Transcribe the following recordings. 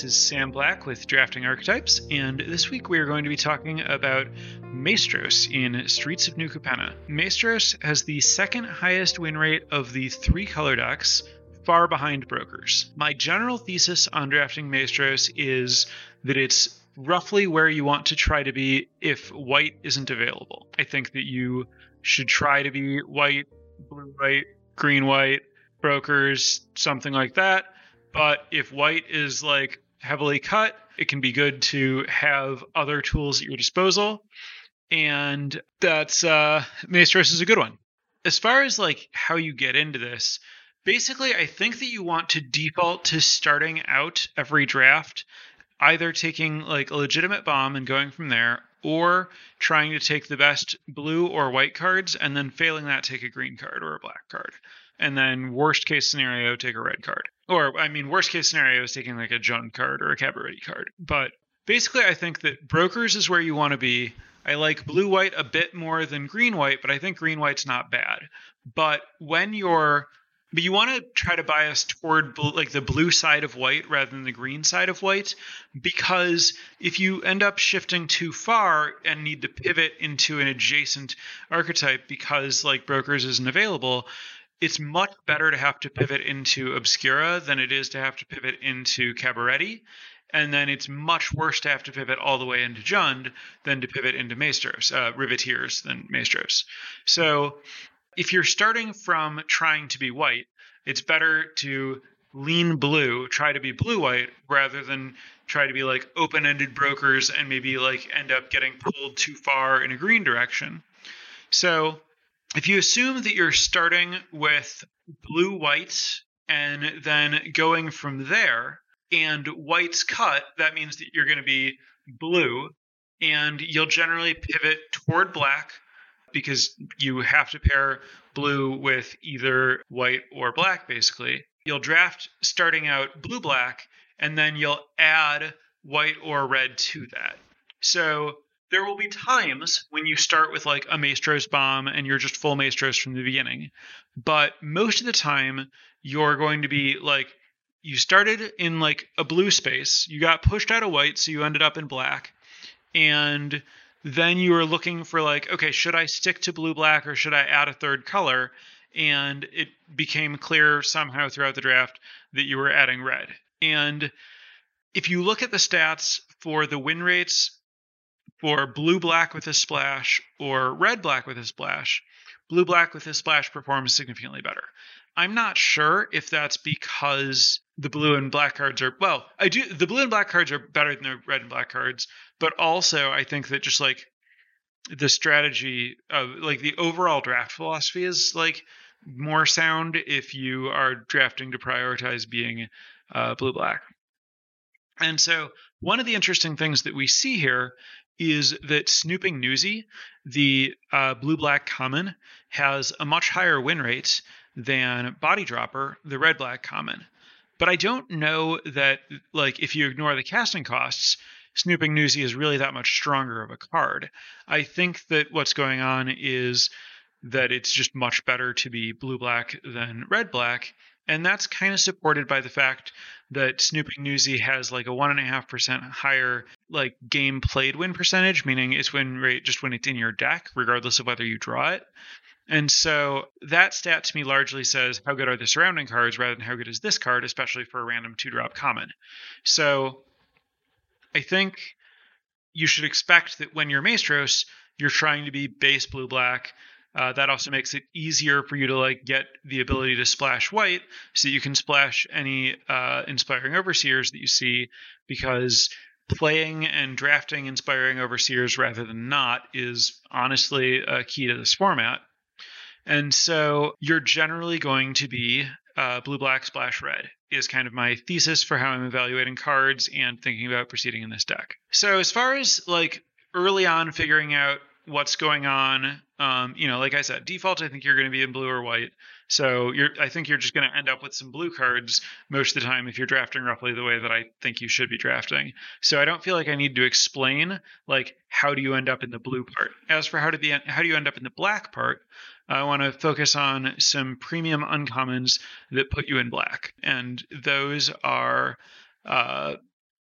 This is Sam Black with Drafting Archetypes, and this week we are going to be talking about Maestros in Streets of New Capenna. Maestros has the second highest win rate of the three color decks, far behind Brokers. My general thesis on drafting Maestros is that it's roughly where you want to try to be if white isn't available. I think that you should try to be white, blue white, green white, brokers, something like that. But if white is like heavily cut, it can be good to have other tools at your disposal. And that's uh Maestros is a good one. As far as like how you get into this, basically I think that you want to default to starting out every draft either taking like a legitimate bomb and going from there or trying to take the best blue or white cards and then failing that take a green card or a black card and then worst case scenario take a red card. Or i mean worst case scenario is taking like a junk card or a cabaret card. But basically i think that brokers is where you want to be. I like blue white a bit more than green white but i think green white's not bad. But when you're but you want to try to bias toward like the blue side of white rather than the green side of white because if you end up shifting too far and need to pivot into an adjacent archetype because like brokers isn't available it's much better to have to pivot into obscura than it is to have to pivot into Cabaretti. and then it's much worse to have to pivot all the way into Jund than to pivot into Maestros, uh, Riveteers than Maestros. So if you're starting from trying to be white, it's better to lean blue, try to be blue white, rather than try to be like open ended brokers and maybe like end up getting pulled too far in a green direction. So if you assume that you're starting with blue white and then going from there, and white's cut, that means that you're going to be blue, and you'll generally pivot toward black because you have to pair blue with either white or black, basically. You'll draft starting out blue black, and then you'll add white or red to that. So there will be times when you start with like a Maestros bomb and you're just full Maestros from the beginning. But most of the time, you're going to be like, you started in like a blue space, you got pushed out of white, so you ended up in black. And then you were looking for like, okay, should I stick to blue black or should I add a third color? And it became clear somehow throughout the draft that you were adding red. And if you look at the stats for the win rates for blue black with a splash or red black with a splash, blue black with a splash performs significantly better. I'm not sure if that's because the blue and black cards are well, I do the blue and black cards are better than the red and black cards, but also I think that just like the strategy of like the overall draft philosophy is like more sound if you are drafting to prioritize being uh, blue black. And so one of the interesting things that we see here is that Snooping Newsy, the uh, blue black common, has a much higher win rate than Body Dropper, the red black common. But I don't know that, like, if you ignore the casting costs, Snooping Newsy is really that much stronger of a card. I think that what's going on is that it's just much better to be blue black than red black. And that's kind of supported by the fact that Snooping Newsy has like a one and a half percent higher like game played win percentage, meaning its win rate just when it's in your deck, regardless of whether you draw it. And so that stat to me largely says how good are the surrounding cards rather than how good is this card, especially for a random two drop common. So I think you should expect that when you're Maestros, you're trying to be base blue black. Uh, that also makes it easier for you to like get the ability to splash white, so you can splash any uh, inspiring overseers that you see, because playing and drafting inspiring overseers rather than not is honestly a key to this format. And so you're generally going to be uh, blue, black, splash, red is kind of my thesis for how I'm evaluating cards and thinking about proceeding in this deck. So as far as like early on figuring out what's going on, um, you know, like I said, default I think you're going to be in blue or white. So you're I think you're just going to end up with some blue cards most of the time if you're drafting roughly the way that I think you should be drafting. So I don't feel like I need to explain like how do you end up in the blue part. As for how to be how do you end up in the black part, I want to focus on some premium uncommons that put you in black. And those are uh,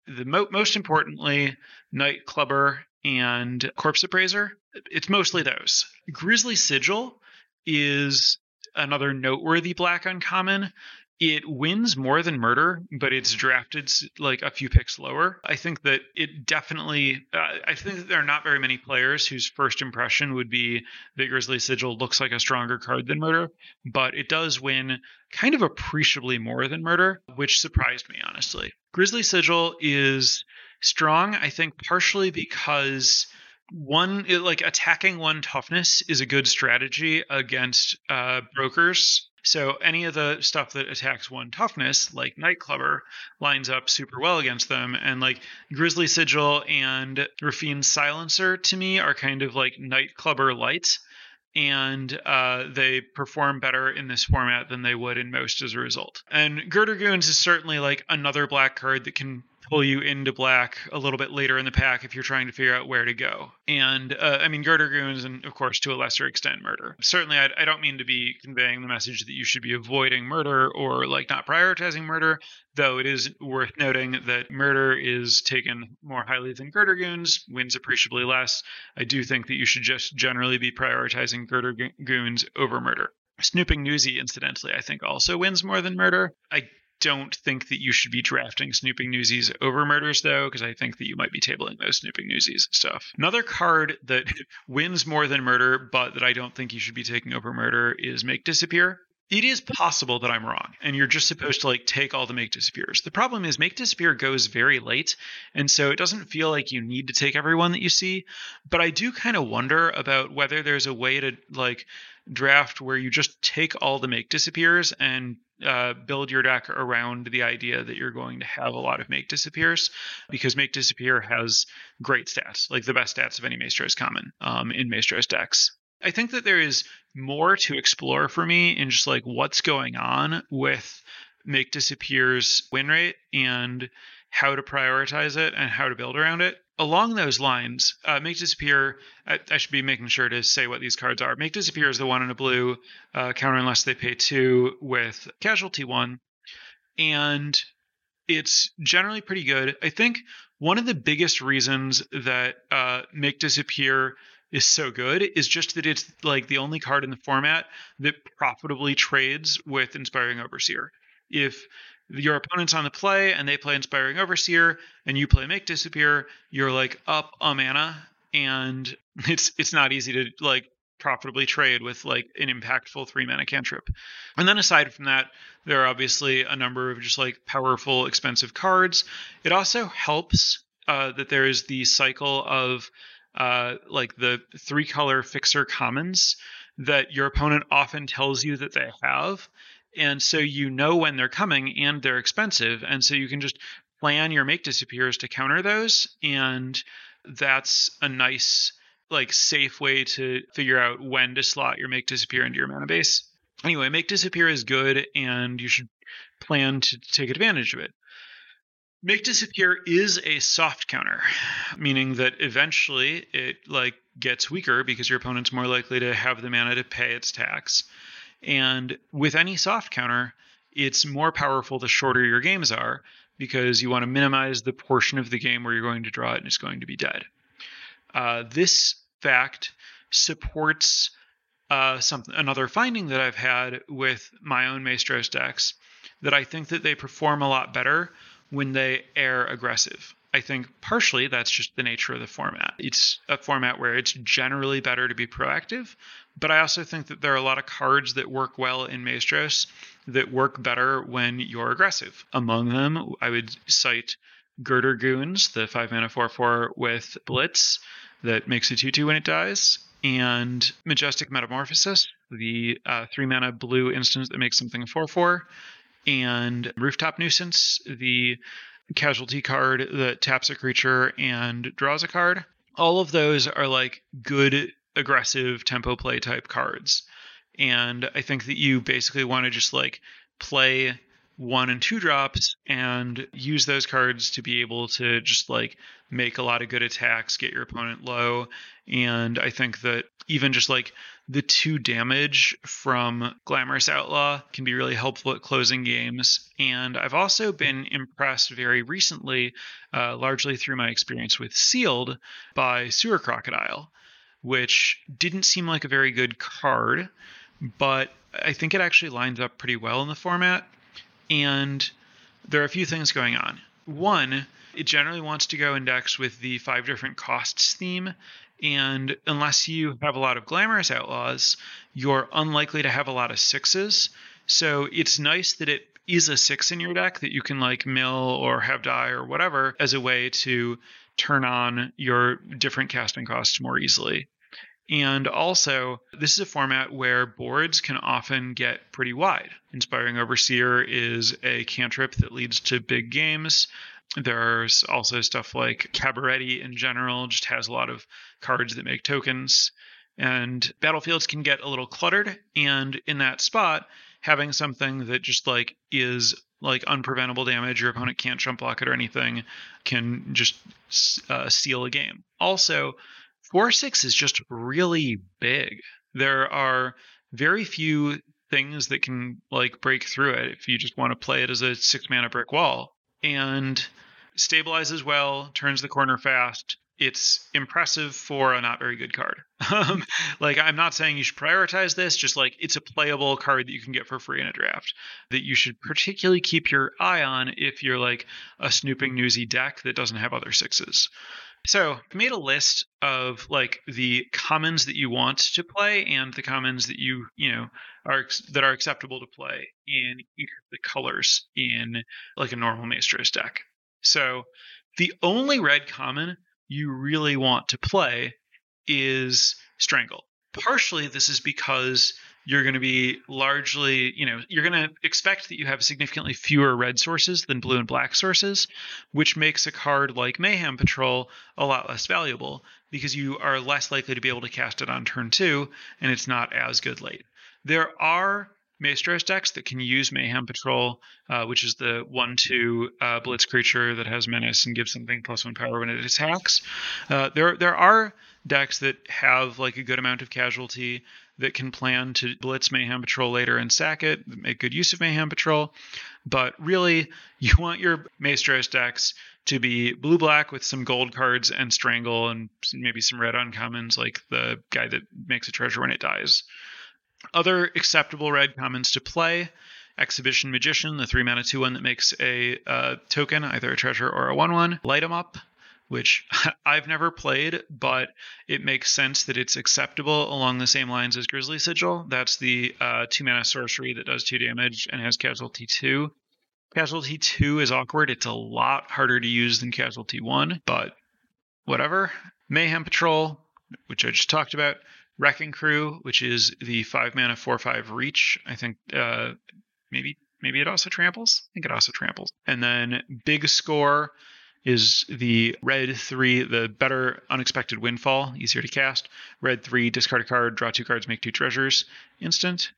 the mo- most importantly, Night Clubber and Corpse Appraiser. It's mostly those. Grisly Sigil is another noteworthy black uncommon. It wins more than murder, but it's drafted like a few picks lower. I think that it definitely. Uh, I think that there are not very many players whose first impression would be that Grisly Sigil looks like a stronger card than murder, but it does win kind of appreciably more than murder, which surprised me honestly. Grisly Sigil is strong, I think, partially because one it, like attacking one toughness is a good strategy against uh, brokers. So any of the stuff that attacks one toughness like nightclubber lines up super well against them. And like Grisly sigil and raffine's silencer to me are kind of like nightclubber light and uh, they perform better in this format than they would in most as a result. And Girder Goons is certainly like another black card that can pull you into black a little bit later in the pack if you're trying to figure out where to go. And uh, I mean, Girder Goons, and of course, to a lesser extent, murder. Certainly, I, I, don't mean to be conveying the message that you should be avoiding murder or like not prioritizing murder, though it is worth noting that murder is taken more highly than Girder Goons, wins appreciably less. I do think that you should just generally be prioritizing Girder Goons over murder. Snooping Newsy, incidentally, I think also wins more than murder. I don't think that you should be drafting Snooping Newsies over Murders, though, because I think that you might be tabling those Snooping Newsies stuff. Another card that wins more than Murder, but that I don't think you should be taking over Murder is Make Disappear. It is possible that I'm wrong, and you're just supposed to like take all the make disappears. The problem is make disappear goes very late, and so it doesn't feel like you need to take everyone that you see. But I do kind of wonder about whether there's a way to like draft where you just take all the make disappears and uh, build your deck around the idea that you're going to have a lot of make disappears because make disappear has great stats, like the best stats of any Maestros common um, in Maestros decks. I think that there is more to explore for me in just like what's going on with make disappear's win rate and how to prioritize it and how to build around it. Along those lines, uh, Make Disappear, I, I, should be making sure to say what these cards are. Make Disappear is the one in a blue, uh, counter unless they pay two with Casualty one. And it's generally pretty good. I think one of the biggest reasons that uh, Make Disappear is so good is just that it's like the only card in the format that profitably trades with Inspiring Overseer. If your opponent's on the play and they play Inspiring Overseer and you play Make Disappear, you're like up a mana and it's it's not easy to like profitably trade with like an impactful three mana cantrip. And then aside from that, there are obviously a number of just like powerful, expensive cards. It also helps uh, that there is the cycle of uh, like the three color fixer commons that your opponent often tells you that they have. And so you know when they're coming and they're expensive. And so you can just plan your make disappears to counter those. And that's a nice, like, safe way to figure out when to slot your make disappear into your mana base. Anyway, make disappear is good and you should plan to take advantage of it. Make disappear is a soft counter, meaning that eventually it like gets weaker because your opponent's more likely to have the mana to pay its tax. And with any soft counter, it's more powerful the shorter your games are because you want to minimize the portion of the game where you're going to draw it and it's going to be dead. Uh, this fact supports uh, something another finding that I've had with my own Maestros decks that I think that they perform a lot better when they air aggressive. I think partially that's just the nature of the format. It's a format where it's generally better to be proactive, but I also think that there are a lot of cards that work well in Maestros that work better when you're aggressive. Among them, I would cite Girder Goons, the 5 mana 4 4 with Blitz that makes a 2 2 when it dies, and Majestic Metamorphosis, the uh, 3 mana blue instance that makes something a 4 4, and Rooftop Nuisance, the casualty card that taps a creature and draws a card. All of those are like good aggressive tempo play type cards. And I think that you basically want to just like play one and two drops and use those cards to be able to just like make a lot of good attacks, get your opponent low. And I think that even just like the two damage from Glamorous Outlaw can be really helpful at closing games. And I've also been impressed very recently, uh, largely through my experience with Sealed, by Sewer Crocodile, which didn't seem like a very good card, but I think it actually lines up pretty well in the format. And there are a few things going on. One, it generally wants to go index with the five different costs theme. And unless you have a lot of glamorous outlaws, you're unlikely to have a lot of sixes. So it's nice that it is a six in your deck that you can like mill or have die or whatever as a way to turn on your different casting costs more easily. And also, this is a format where boards can often get pretty wide. Inspiring Overseer is a cantrip that leads to big games. There's also stuff like Cabaretti in general, just has a lot of cards that make tokens. And battlefields can get a little cluttered. And in that spot, having something that just like is like unpreventable damage, your opponent can't jump block it or anything, can just uh, seal a game. Also, 4 6 is just really big. There are very few things that can like break through it if you just want to play it as a six mana brick wall. And stabilizes well, turns the corner fast. It's impressive for a not very good card. Um, like I'm not saying you should prioritize this, just like it's a playable card that you can get for free in a draft that you should particularly keep your eye on if you're like a snooping newsy deck that doesn't have other sixes. So I made a list of like the commons that you want to play and the commons that you you know are that are acceptable to play in the colors in like a normal Maestros deck. So the only red common you really want to play is Strangle. Partially, this is because you're going to be largely, you know, you're going to expect that you have significantly fewer red sources than blue and black sources, which makes a card like Mayhem Patrol a lot less valuable because you are less likely to be able to cast it on turn two and it's not as good late. There are Maestros decks that can use Mayhem Patrol, uh, which is the one-two uh, blitz creature that has menace and gives something plus one power when it attacks. Uh, there there are decks that have like a good amount of casualty that can plan to blitz Mayhem Patrol later and sack it, make good use of Mayhem Patrol. But really, you want your Maestros decks to be blue black with some gold cards and strangle and maybe some red uncommons like the guy that makes a treasure when it dies. Other acceptable red commons to play Exhibition Magician, the 3 mana 2 1 that makes a uh, token, either a treasure or a 1 1. Light 'em up, which I've never played, but it makes sense that it's acceptable along the same lines as Grisly Sigil. That's the uh, 2 mana sorcery that does 2 damage and has Casualty 2. Casualty 2 is awkward. It's a lot harder to use than Casualty 1, but whatever. Mayhem Patrol, which I just talked about. Wrecking Crew, which is the five mana four five reach. I think uh, maybe maybe it also tramples. I think it also tramples. And then Big Score is the red three, the better unexpected windfall, easier to cast. Red three, discard a card, draw two cards, make two treasures, instant.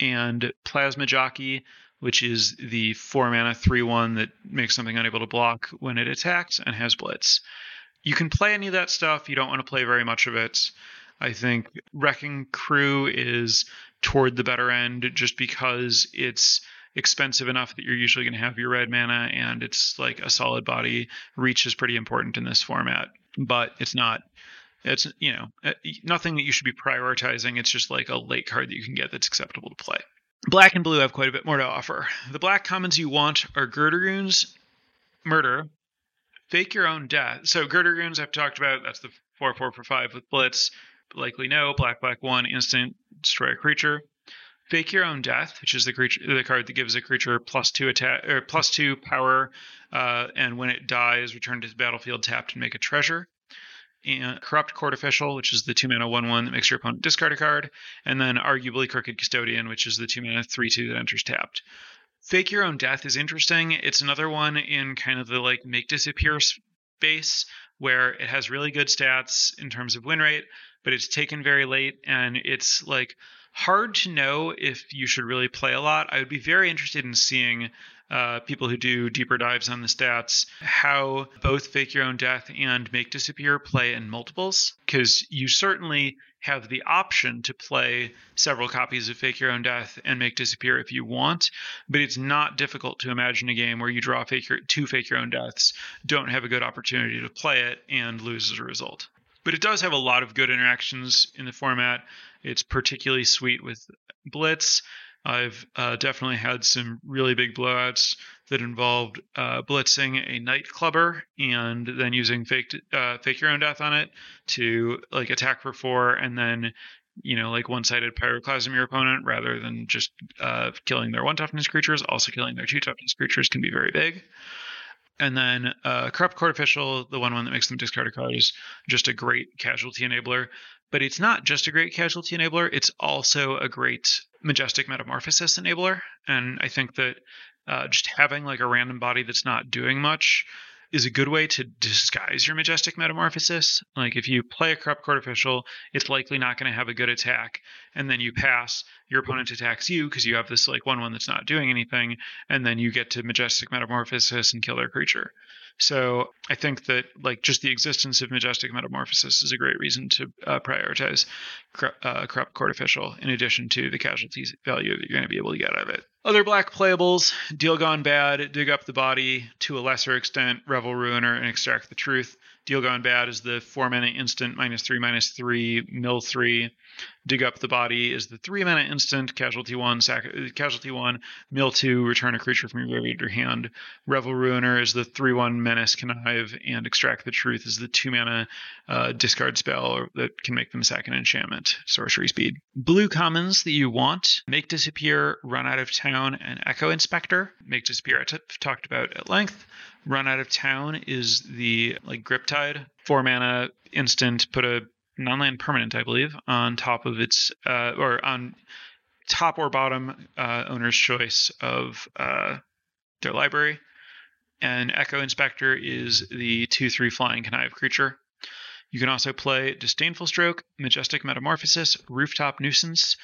And Plasma Jockey, which is the four mana three one that makes something unable to block when it attacks and has blitz. You can play any of that stuff. You don't want to play very much of it. I think Wrecking Crew is toward the better end just because it's expensive enough that you're usually going to have your red mana and it's like a solid body. Reach is pretty important in this format, but it's not. It's you know uh, nothing that you should be prioritizing. It's just like a late card that you can get that's acceptable to play. Black and blue have quite a bit more to offer. The black commons you want are Girdergoons, Murder, Fake Your Own Death. So Girdergoons I've talked about. That's the four four for five with Blitz likely no. Black, black, one, instant, destroy a creature. Fake your own death, which is the creature, the card that gives a creature plus two attack or plus two power, uh, and when it dies, return to the battlefield tapped and make a treasure. And corrupt court official, which is the two mana one one that makes your opponent discard a card, and then arguably crooked custodian, which is the two mana three two that enters tapped. Fake your own death is interesting. It's another one in kind of the like make disappear space where it has really good stats in terms of win rate, but it's taken very late and it's like hard to know if you should really play a lot. I would be very interested in seeing uh, people who do deeper dives on the stats, how both Fake Your Own Death and Make Disappear play in multiples, because you certainly have the option to play several copies of Fake Your Own Death and Make Disappear if you want, but it's not difficult to imagine a game where you draw fake your, two Fake Your Own Deaths, don't have a good opportunity to play it, and lose as a result. But it does have a lot of good interactions in the format. It's particularly sweet with Blitz. I've uh, definitely had some really big blowouts that involved uh, blitzing a nightclubber and then using fake uh, fake your own death on it to like attack for four and then you know like one-sided pyroclasm your opponent rather than just uh, killing their one toughness creatures. Also killing their two toughness creatures can be very big. And then uh, corrupt court official, the one one that makes them discard a card, is just a great casualty enabler but it's not just a great casualty enabler, it's also a great majestic metamorphosis enabler. And I think that uh, just having like a random body that's not doing much is a good way to disguise your majestic metamorphosis. Like if you play a corrupt court official, it's likely not going to have a good attack, and then you pass, your opponent attacks you because you have this like one one that's not doing anything, and then you get to majestic metamorphosis and kill their creature. So I think that like just the existence of majestic metamorphosis is a great reason to uh, prioritize uh, corrupt court official in addition to the casualties value that you're going to be able to get out of it. Other black playables: Deal Gone Bad, Dig Up the Body, to a lesser extent, Revel Ruiner, and Extract the Truth. Deal Gone Bad is the four mana instant minus three minus three mill three. Dig Up the Body is the three mana instant casualty one sac- casualty one mill two return a creature from your graveyard to your hand. Revel Ruiner is the three one menace connive and Extract the Truth is the two mana uh, discard spell that can make them sack an enchantment sorcery speed. Blue commons that you want make disappear, run out of town, and Echo Inspector. Make disappear I t- talked about at length. Run out of town is the like Griptide four mana instant. Put a non-land permanent, I believe, on top of its uh, or on top or bottom uh, owner's choice of uh, their library. And Echo Inspector is the two three flying connive creature. You can also play Disdainful Stroke, Majestic Metamorphosis, Rooftop Nuisance,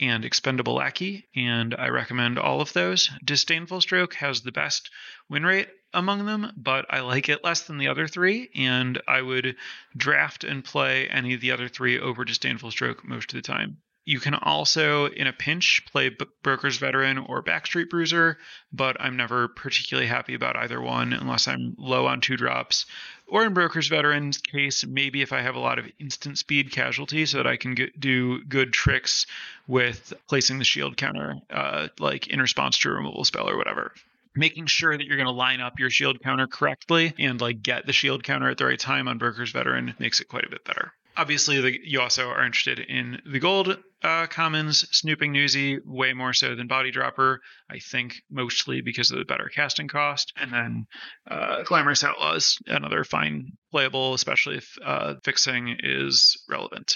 and Expendable Lackey, and I recommend all of those. Disdainful Stroke has the best win rate among them, but I like it less than the other three, and I would draft and play any of the other three over Disdainful Stroke most of the time. You can also, in a pinch, play B- Broker's Veteran or Backstreet Bruiser, but I'm never particularly happy about either one unless I'm low on two drops. Or in Broker's Veteran's case, maybe if I have a lot of instant speed casualty so that I can get, do good tricks with placing the shield counter, uh, like in response to a removal spell or whatever. Making sure that you're going to line up your shield counter correctly and like get the shield counter at the right time on Broker's Veteran makes it quite a bit better obviously the, you also are interested in the gold uh, commons snooping newsy way more so than body dropper i think mostly because of the better casting cost. And then uh, glamorous outlaws another fine playable especially if uh, fixing is relevant.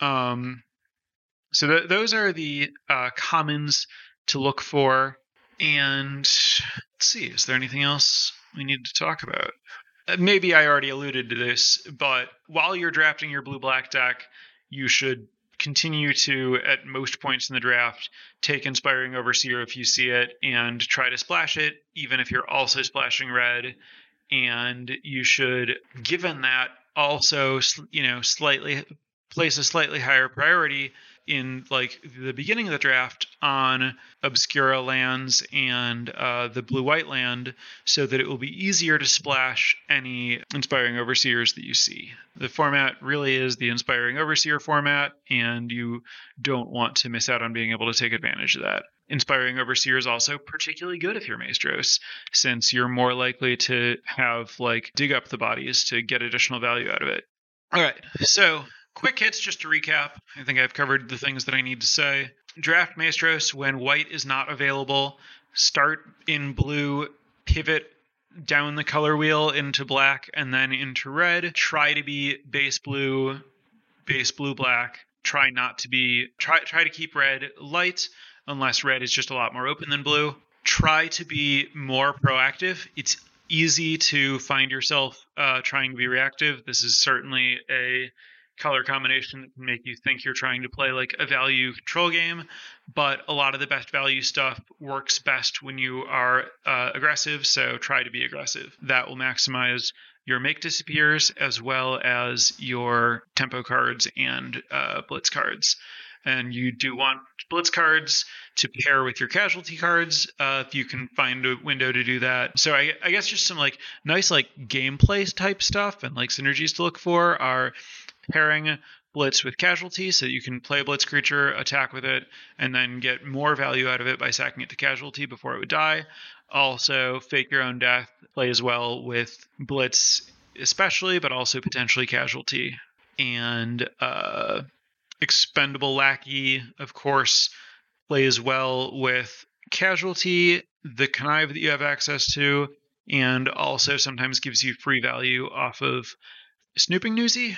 Um, so th- those are the uh, commons to look for. And let's see is there anything else we need to talk about Uh, maybe I already alluded to this, but while you're drafting your blue black deck, you should continue to, at most points in the draft, take Inspiring Overseer if you see it and try to splash it, even if you're also splashing red. And you should, given that, also, you know, slightly place a slightly higher priority in like the beginning of the draft on obscura lands and uh, the blue white land so that it will be easier to splash any inspiring overseers that you see. The format really is the inspiring overseer format and you don't want to miss out on being able to take advantage of that. Inspiring overseer is also particularly good if you're maestros since you're more likely to have like dig up the bodies to get additional value out of it. All right so Quick hits just to recap. I think I've covered the things that I need to say. Draft Maestros when white is not available. Start in blue, pivot down the color wheel into black and then into red. Try to be base blue, base blue black. Try not to be try try to keep red light unless red is just a lot more open than blue. Try to be more proactive. It's easy to find yourself uh, trying to be reactive. This is certainly a color combination that can make you think you're trying to play like a value control game. But a lot of the best value stuff works best when you are uh, aggressive. So try to be aggressive. That will maximize your make disappears as well as your tempo cards and uh, blitz cards. And you do want blitz cards to pair with your casualty cards uh, if you can find a window to do that. So I, I guess just some like nice like gameplay type stuff and like synergies to look for are pairing blitz with casualty so that you can play a blitz creature, attack with it, and then get more value out of it by sacking it to casualty before it would die. Also, fake your own death plays well with blitz, especially, but also potentially casualty. And uh, expendable lackey, of course, plays well with casualty, the connive that you have access to, and also sometimes gives you free value off of snooping newsy.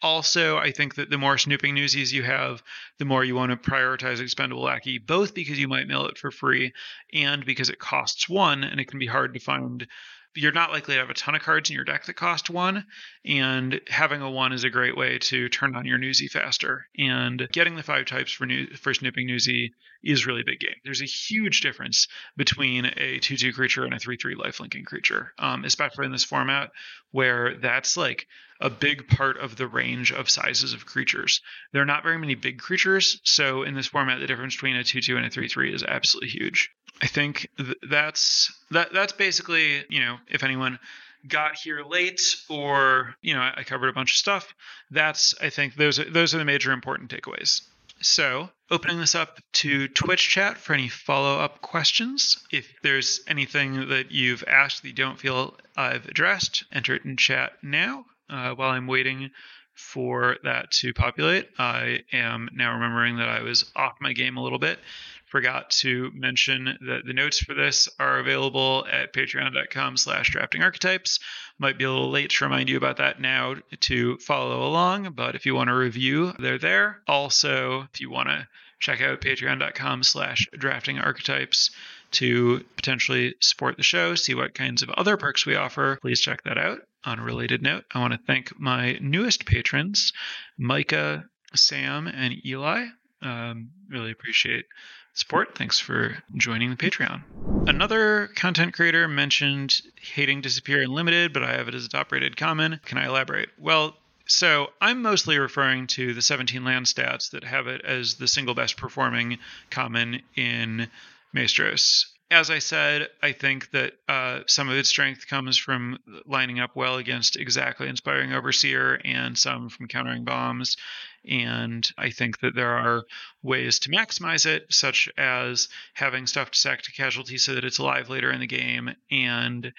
Also, I think that the more snooping newsies you have, the more you want to prioritize expendable lackey, both because you might mail it for free and because it costs one and it can be hard to find you're not likely to have a ton of cards in your deck that cost one, and having a one is a great way to turn on your newsy faster. And getting the five types for new for snooping newsy is really big game. There's a huge difference between a two two creature and a three three lifelinking creature, um, especially in this format where that's like a big part of the range of sizes of creatures. There are not very many big creatures, so in this format, the difference between a 2 2 and a 3 3 is absolutely huge. I think th- that's that that's basically, you know, if anyone got here late or, you know, I, I covered a bunch of stuff, that's I think those are, those are the major important takeaways. So, opening this up to Twitch chat for any follow up questions. If there's anything that you've asked that you don't feel I've addressed, enter it in chat now. Uh, while I'm waiting for that to populate, I am now remembering that I was off my game a little bit. Forgot to mention that the notes for this are available at patreon.com slash drafting archetypes. Might be a little late to remind you about that now to follow along, but if you want to review, they're there. Also, if you want to check out patreon.com slash drafting archetypes to potentially support the show, see what kinds of other perks we offer, please check that out. On a related note, I want to thank my newest patrons, Micah, Sam, and Eli. Um, really appreciate support. Thanks for joining the Patreon. Another content creator mentioned hating Disappear Unlimited, but I have it as a top rated common. Can I elaborate? Well, so I'm mostly referring to the 17 land stats that have it as the single best performing common in Maestros. As I said, I think that uh, some of its strength comes from lining up well against exactly inspiring overseer and some from countering bombs. And I think that there are ways to maximize it, such as having stuff to sack to casualty so that it's alive later in the game and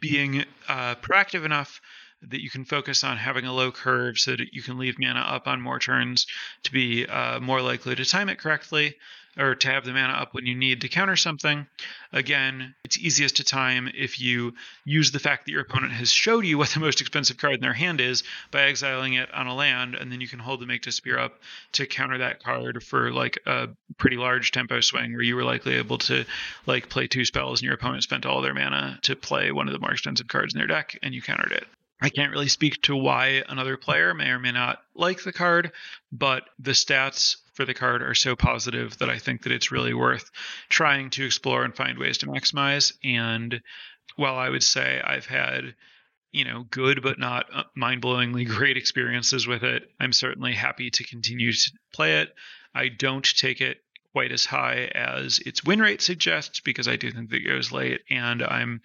being uh, proactive enough that you can focus on having a low curve so that you can leave mana up on more turns to be uh, more likely to time it correctly or to have the mana up when you need to counter something. Again, it's easiest to time if you use the fact that your opponent has showed you what the most expensive card in their hand is by exiling it on a land, and then you can hold the make disappear up to counter that card for like a pretty large tempo swing where you were likely able to like play two spells and your opponent spent all their mana to play one of the more expensive cards in their deck and you countered it. I can't really speak to why another player may or may not like the card, but the stats for the card are so positive that I think that it's really worth trying to explore and find ways to maximize. And while I would say I've had, you know, good but not uh, mind-blowingly great experiences with it, I'm certainly happy to continue to play it. I don't take it quite as high as its win rate suggests because I do think that it goes late, and I'm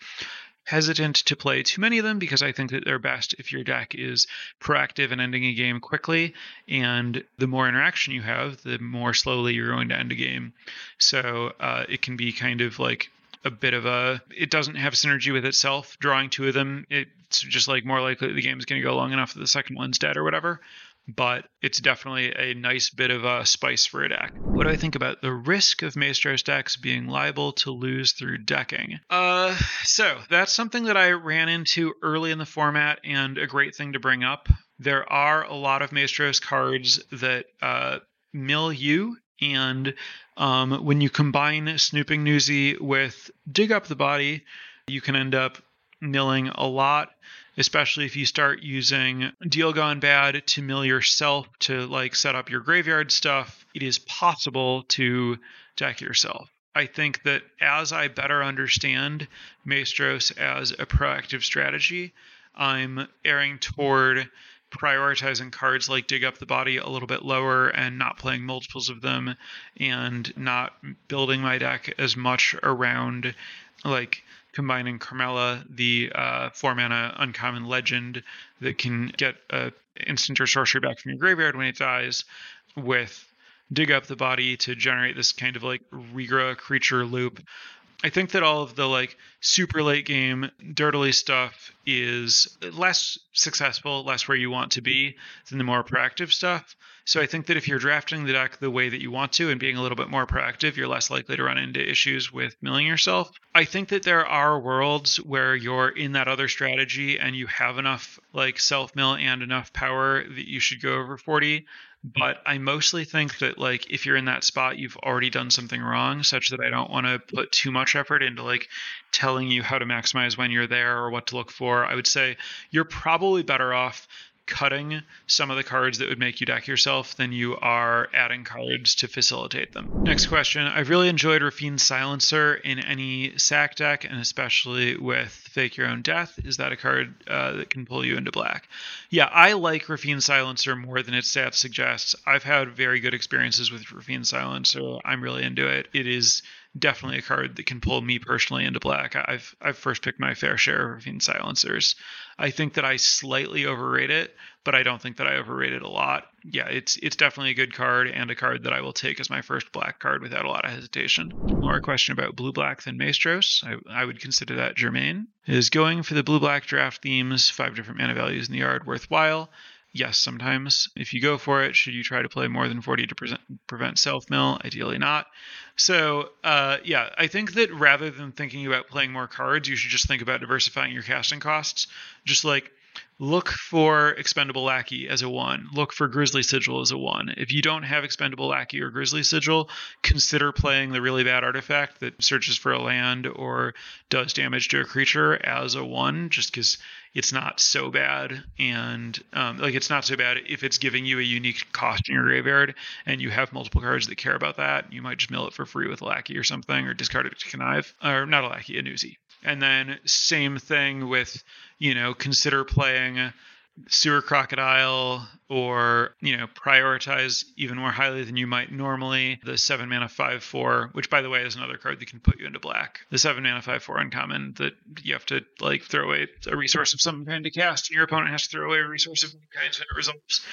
hesitant to play too many of them because I think that they're best if your deck is proactive and ending a game quickly. And the more interaction you have, the more slowly you're going to end a game. So uh, it can be kind of like a bit of a it doesn't have synergy with itself drawing two of them it's just like more likely the game is going to go long enough that the second one's dead or whatever but it's definitely a nice bit of a spice for a deck. What do I think about the risk of Maestros decks being liable to lose through decking? Uh, so that's something that I ran into early in the format and a great thing to bring up. There are a lot of Maestros cards that uh, mill you, and um, when you combine Snooping Newsy with Dig Up the Body, you can end up milling a lot especially if you start using Deal Gone Bad to mill yourself to like set up your graveyard stuff. It is possible to deck yourself. I think that as I better understand Maestros as a proactive strategy, I'm erring toward prioritizing cards like dig up the body a little bit lower and not playing multiples of them and not building my deck as much around like combining Cormela, the uh, four mana uncommon legend that can get a instant or sorcery back from your graveyard when it dies, with dig up the body to generate this kind of like regrow creature loop I think that all of the like super late game dirtily stuff is less successful, less where you want to be than the more proactive stuff. So I think that if you're drafting the deck the way that you want to and being a little bit more proactive, you're less likely to run into issues with milling yourself. I think that there are worlds where you're in that other strategy and you have enough like self mill and enough power that you should go over 40 but I mostly think that like if you're in that spot, you've already done something wrong, such that I don't want to put too much effort into like telling you how to maximize when you're there or what to look for. I would say you're probably better off cutting some of the cards that would make you deck yourself than you are adding cards to facilitate them. Next question. I've really enjoyed Raffine Silencer in any sack deck, and especially with Fake Your Own Death. Is that a card uh, that can pull you into black? Yeah, I like Raffine Silencer more than its stats suggests. I've had very good experiences with Raffine Silencer. I'm really into it. It is definitely a card that can pull me personally into black. I've I've first picked my fair share of Fiend Silencers. I think that I slightly overrate it, but I don't think that I overrate it a lot. Yeah, it's it's definitely a good card and a card that I will take as my first black card without a lot of hesitation. More question about blue black than Maestros. I, I would consider that germane. Is going for the blue black draft themes, five different mana values in the yard worthwhile? Yes, sometimes. If you go for it, should you try to play more than 40 to present, prevent self mill? Ideally not. So, uh, yeah, I think that rather than thinking about playing more cards, you should just think about diversifying your casting costs. Just like look for expendable lackey as a one look for Grisly sigil as a one if you don't have expendable lackey or Grisly sigil consider playing the really bad artifact that searches for a land or does damage to a creature as a one just because it's not so bad. And um, like it's not so bad if it's giving you a unique cost in your graveyard and you have multiple cards that care about that. You might just mill it for free with a lackey or something or discard it to connive or not a lackey a newsy and then same thing with you know consider playing sewer crocodile or you know prioritize even more highly than you might normally the seven mana five four which by the way is another card that can put you into black. The seven mana five four uncommon that you have to like throw away a resource of some kind to cast and your opponent has to throw away a resource of kind to results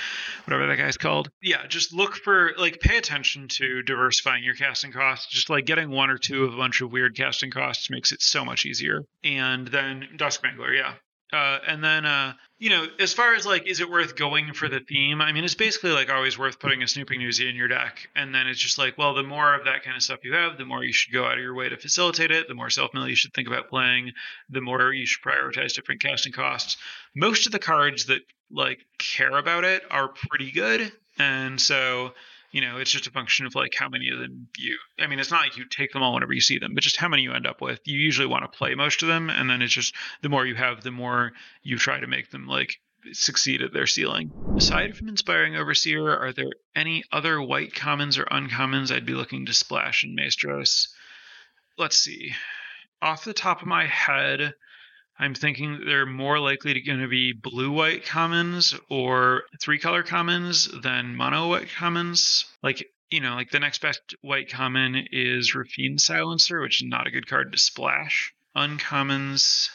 whatever that guy's called. Yeah just look for like pay attention to diversifying your casting costs. Just like getting one or two of a bunch of weird casting costs makes it so much easier. And then Duskmangler yeah uh, and then, uh, you know, as far as like, is it worth going for the theme? I mean, it's basically like always worth putting a snooping newsie in your deck. And then it's just like, well, the more of that kind of stuff you have, the more you should go out of your way to facilitate it. The more self mill you should think about playing, the more you should prioritize different casting costs. Most of the cards that like care about it are pretty good. And so, you know, it's just a function of like how many of them you. I mean, it's not like you take them all whenever you see them, but just how many you end up with. You usually want to play most of them, and then it's just the more you have, the more you try to make them like succeed at their ceiling. Aside from inspiring Overseer, are there any other white commons or uncommons I'd be looking to splash in Maestros? Let's see. Off the top of my head, I'm thinking they're more likely to going to be blue white commons or three color commons than mono white commons. Like you know, like the next best white common is Raffine Silencer, which is not a good card to splash. Uncommons.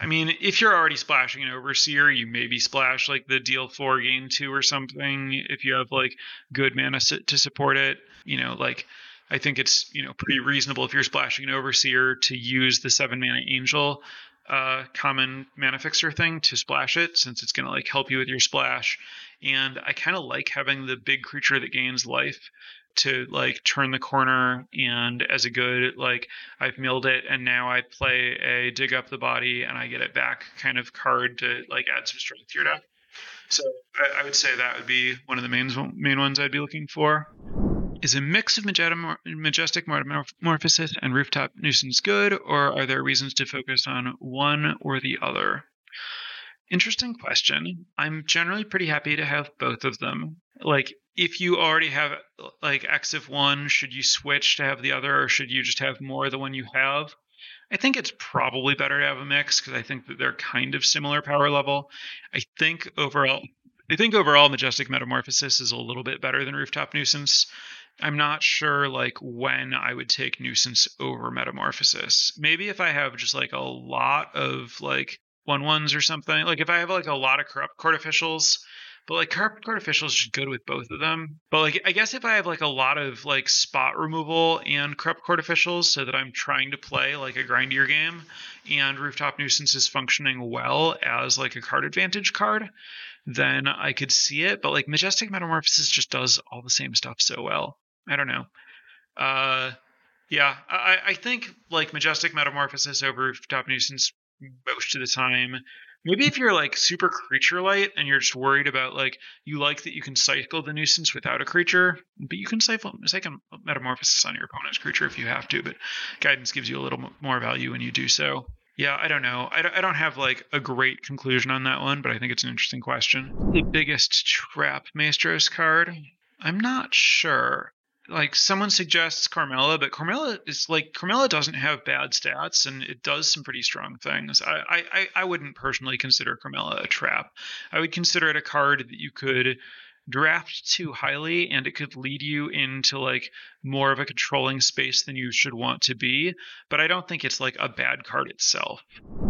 I mean, if you're already splashing an Overseer, you maybe splash like the deal four, gain two or something. If you have like good mana to support it, you know, like I think it's you know pretty reasonable if you're splashing an overseer to use the seven mana angel uh, common mana fixer thing to splash it since it's going to like help you with your splash. And I kind of like having the big creature that gains life to like turn the corner and as a good like I've milled it and now I play a dig up the body and I get it back kind of card to like add some strength to your deck. So I, I would say that would be one of the main main ones I'd be looking for. Is a mix of majestic metamorphosis and rooftop nuisance good, or are there reasons to focus on one or the other? Interesting question. I'm generally pretty happy to have both of them. Like, if you already have like X of one, should you switch to have the other, or should you just have more of the one you have? I think it's probably better to have a mix because I think that they're kind of similar power level. I think overall, I think overall, Majestic Metamorphosis is a little bit better than Rooftop Nuisance. I'm not sure like when I would take Nuisance over Metamorphosis. Maybe if I have just like a lot of like one ones or something. Like if I have like a lot of corrupt court officials, but like corrupt court officials is good with both of them. But like I guess if I have like a lot of like spot removal and corrupt court officials, so that I'm trying to play like a grindier game, and rooftop nuisance is functioning well as like a card advantage card, then I could see it. But like majestic metamorphosis just does all the same stuff so well. I don't know. Uh, yeah, I, I think like majestic metamorphosis over top nuisance most of the time. Maybe if you're like super creature light and you're just worried about like you like that you can cycle the nuisance without a creature, but you can cycle second metamorphosis on your opponent's creature if you have to. But guidance gives you a little more value when you do so. Yeah, I don't know. I I don't have like a great conclusion on that one, but I think it's an interesting question. The biggest trap Maestros card? I'm not sure like someone suggests Cormela, but Cormela is like Cormela doesn't have bad stats and it does some pretty strong things. I I, I wouldn't personally consider Cormela a trap. I would consider it a card that you could draft too highly and it could lead you into like more of a controlling space than you should want to be. But I don't think it's like a bad card itself.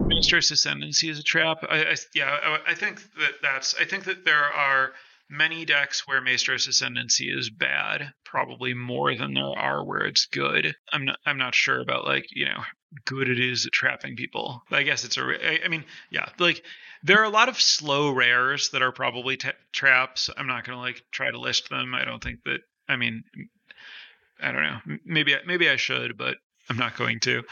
Maestros Ascendancy is a trap. I, I yeah, I, I think that that's I think that there are many decks where Maestros Ascendancy is bad, probably more than there are where it's good. I'm not I'm not sure about like, you know, good it is at trapping people. I guess it's a I, I mean, yeah, like there are a lot of slow rares that are probably t- traps. I'm not going to like try to list them. I don't think that I mean I don't know. Maybe maybe I should, but I'm not going to.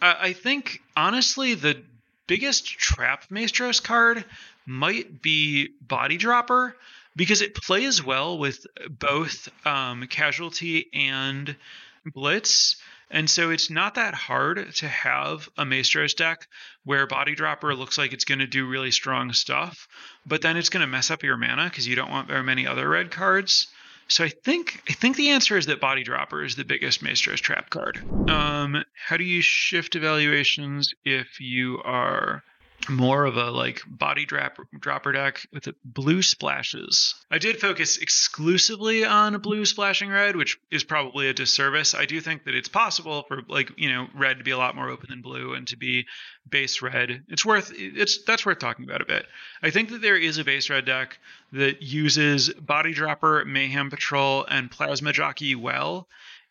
Uh, I think honestly the biggest trap Maestros card might be Body Dropper because it plays well with both um, casualty and blitz. And so it's not that hard to have a Maestros deck where Body Dropper looks like it's going to do really strong stuff, but then it's going to mess up your mana because you don't want very many other red cards. So I think I think the answer is that Body Dropper is the biggest Maestros trap card. Um, how do you shift evaluations if you are more of a like body drop, dropper deck with blue splashes. I did focus exclusively on blue splashing red, which is probably a disservice. I do think that it's possible for like you know red to be a lot more open than blue and to be base red. It's worth it's that's worth talking about a bit. I think that there is a base red deck that uses body dropper, mayhem patrol, and plasma jockey well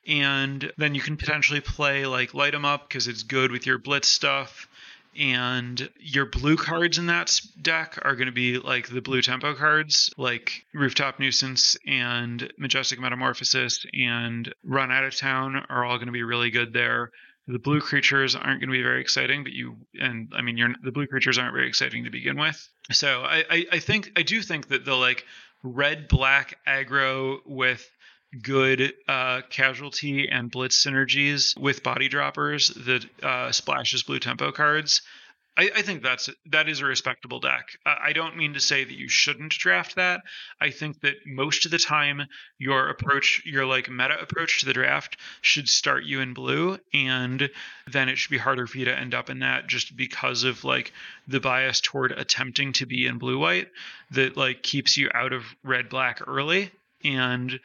and then you can potentially play like light 'em up because it's good with your blitz stuff and your blue cards in that deck are going to be like the blue tempo cards like rooftop nuisance and majestic metamorphosis and run out of town are all going to be really good there. The blue creatures aren't going to be very exciting but you and i mean you're the blue creatures aren't very exciting to begin with. So i i, I think i do think that the like red black aggro with good uh, casualty and blitz synergies with body droppers that uh, splashes blue tempo cards. I, I, think that's that is a respectable deck. I don't mean to say that you shouldn't draft that. I think that most of the time your approach, your like meta approach to the draft, should start you in blue, and then it should be harder for you to end up in that just because of like the bias toward attempting to be in blue white that like keeps you out of red black early and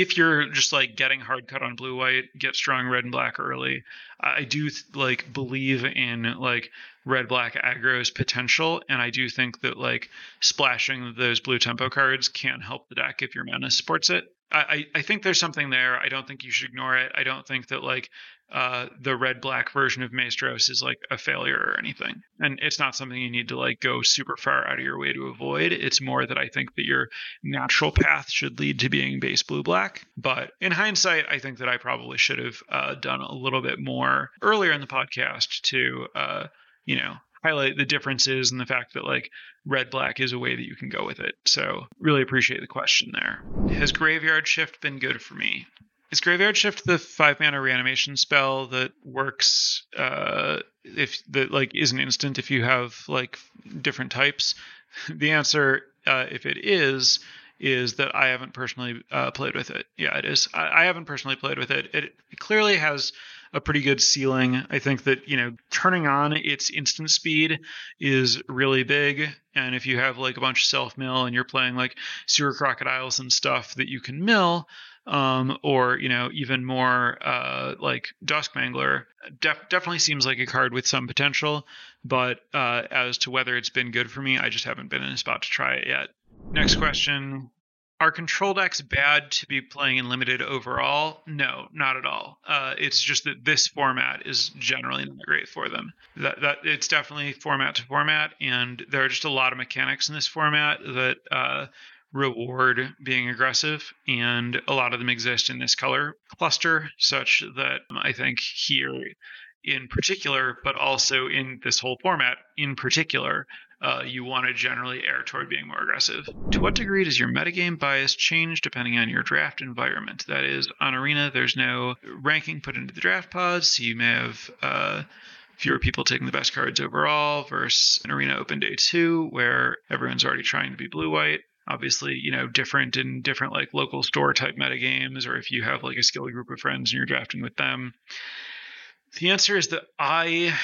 if you're just like getting hard cut on blue white, get strong red and black early. I do like believe in like red black aggro's potential, and I do think that like splashing those blue tempo cards can help the deck if your mana supports it. I, I think there's something there. I don't think you should ignore it. I don't think that like uh, the red black version of Maestros is like a failure or anything. And it's not something you need to like go super far out of your way to avoid. It's more that I think that your natural path should lead to being base blue black. But in hindsight, I think that I probably should have uh, done a little bit more earlier in the podcast to, uh, you know, highlight the differences and the fact that like red black is a way that you can go with it. So really appreciate the question there. Has graveyard shift been good for me? Is Graveyard Shift the five mana reanimation spell that works uh, if that like is an instant if you have like different types. The answer, uh, if it is, is that I haven't personally uh, played with it. Yeah, it is. I, I haven't personally played with it. it. Clearly has a pretty good ceiling. I think that, you know, turning on its instant speed is really big. And if you have like a bunch of self mill and you're playing like sewer crocodiles and stuff that you can mill, um, or you know even more uh, like Dusk Mangler, def- definitely seems like a card with some potential. But uh, as to whether it's been good for me, I just haven't been in a spot to try it yet. Next question: are control decks bad to be playing in limited overall? No, not at all. Uh, it's just that this format is generally not great for them. That that it's definitely format to format, and there are just a lot of mechanics in this format that uh, reward being aggressive, and a lot of them exist in this color cluster, such that I think here in particular, but also in this whole format in particular, uh, you want to generally err toward being more aggressive. To what degree does your metagame bias change depending on your draft environment? That is, on Arena, there's no ranking put into the draft pods, so you may have uh, fewer people taking the best cards overall versus an Arena Open Day 2, where everyone's already trying to be blue white obviously you know different in different like local store type metagames or if you have like a skilled group of friends and you're drafting with them the answer is that I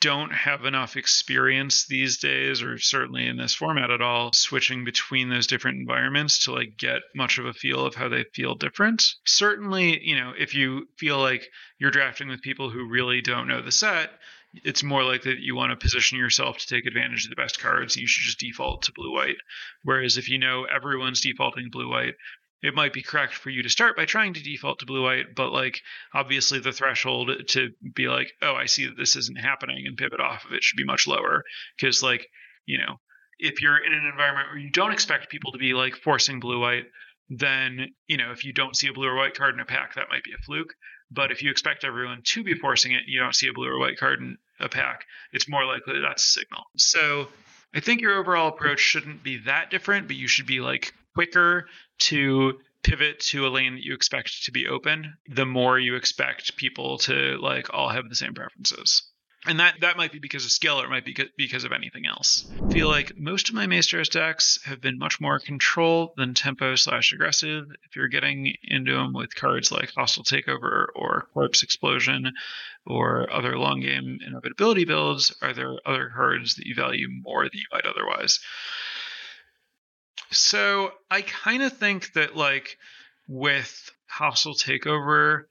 don't have enough experience these days, or certainly in this format at all, switching between those different environments to like get much of a feel of how they feel different. Certainly, you know, if you feel like you're drafting with people who really don't know the set, it's more likely that you want to position yourself to take advantage of the best cards. You should just default to blue white. Whereas if you know everyone's defaulting blue white, it might be correct for you to start by trying to default to blue white, but like obviously the threshold to be like, oh, I see that this isn't happening and pivot off of it should be much lower. Because like, you know, if you're in an environment where you don't expect people to be like forcing blue white, then you know if you don't see a blue or white card in a pack, that might be a fluke. But if you expect everyone to be forcing it, you don't see a blue or white card in a pack, it's more likely that that's a signal. So I think your overall approach shouldn't be that different, but you should be like quicker to pivot to a lane that you expect to be open, the more you expect people to like all have the same preferences. And that, that might be because of skill or it might be because of anything else. I feel like most of my Maestros decks have been much more control than tempo slash aggressive. If you're getting into them with cards like Hostile Takeover or Corpse Explosion or other long game inevitability builds, are there other cards that you value more than you might otherwise? So I kind of think that like with Hostile Takeover,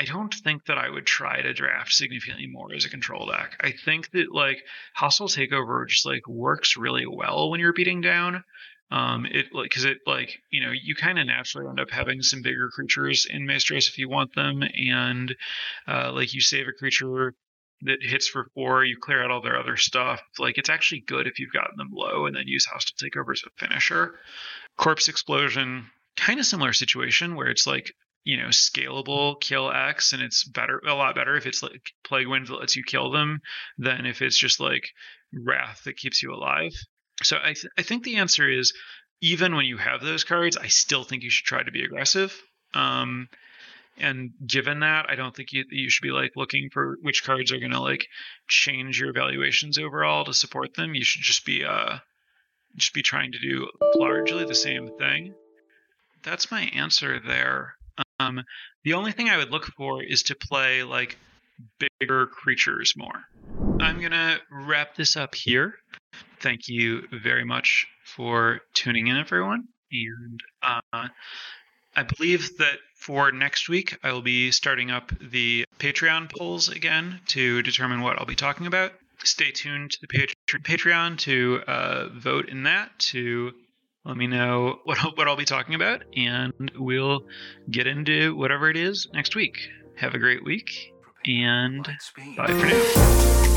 I don't think that I would try to draft significantly more as a control deck. I think that like Hostile Takeover just like works really well when you're beating down. Um, it like because it like you know you kind of naturally end up having some bigger creatures in Maestros if you want them, and uh, like you save a creature that hits for four, you clear out all their other stuff. Like it's actually good if you've gotten them low and then use Hostile Takeover as a finisher. Corpse Explosion, kind of similar situation where it's like you know scalable kill X, and it's better a lot better if it's like Plague Wind that lets you kill them than if it's just like Wrath that keeps you alive. So I th- I think the answer is even when you have those cards, I still think you should try to be aggressive. Um, and given that, I don't think you, you should be like looking for which cards are going to like change your evaluations overall to support them. You should just be uh just be trying to do largely the same thing. That's my answer there. Um, the only thing I would look for is to play like bigger creatures more. I'm gonna wrap this up here. Thank you very much for tuning in, everyone, and uh, I believe that for next week, I will be starting up the Patreon polls again to determine what I'll be talking about. Stay tuned to the Patreon to uh, vote in that to let me know what, what I'll be talking about, and we'll get into whatever it is next week. Have a great week, and bye for now.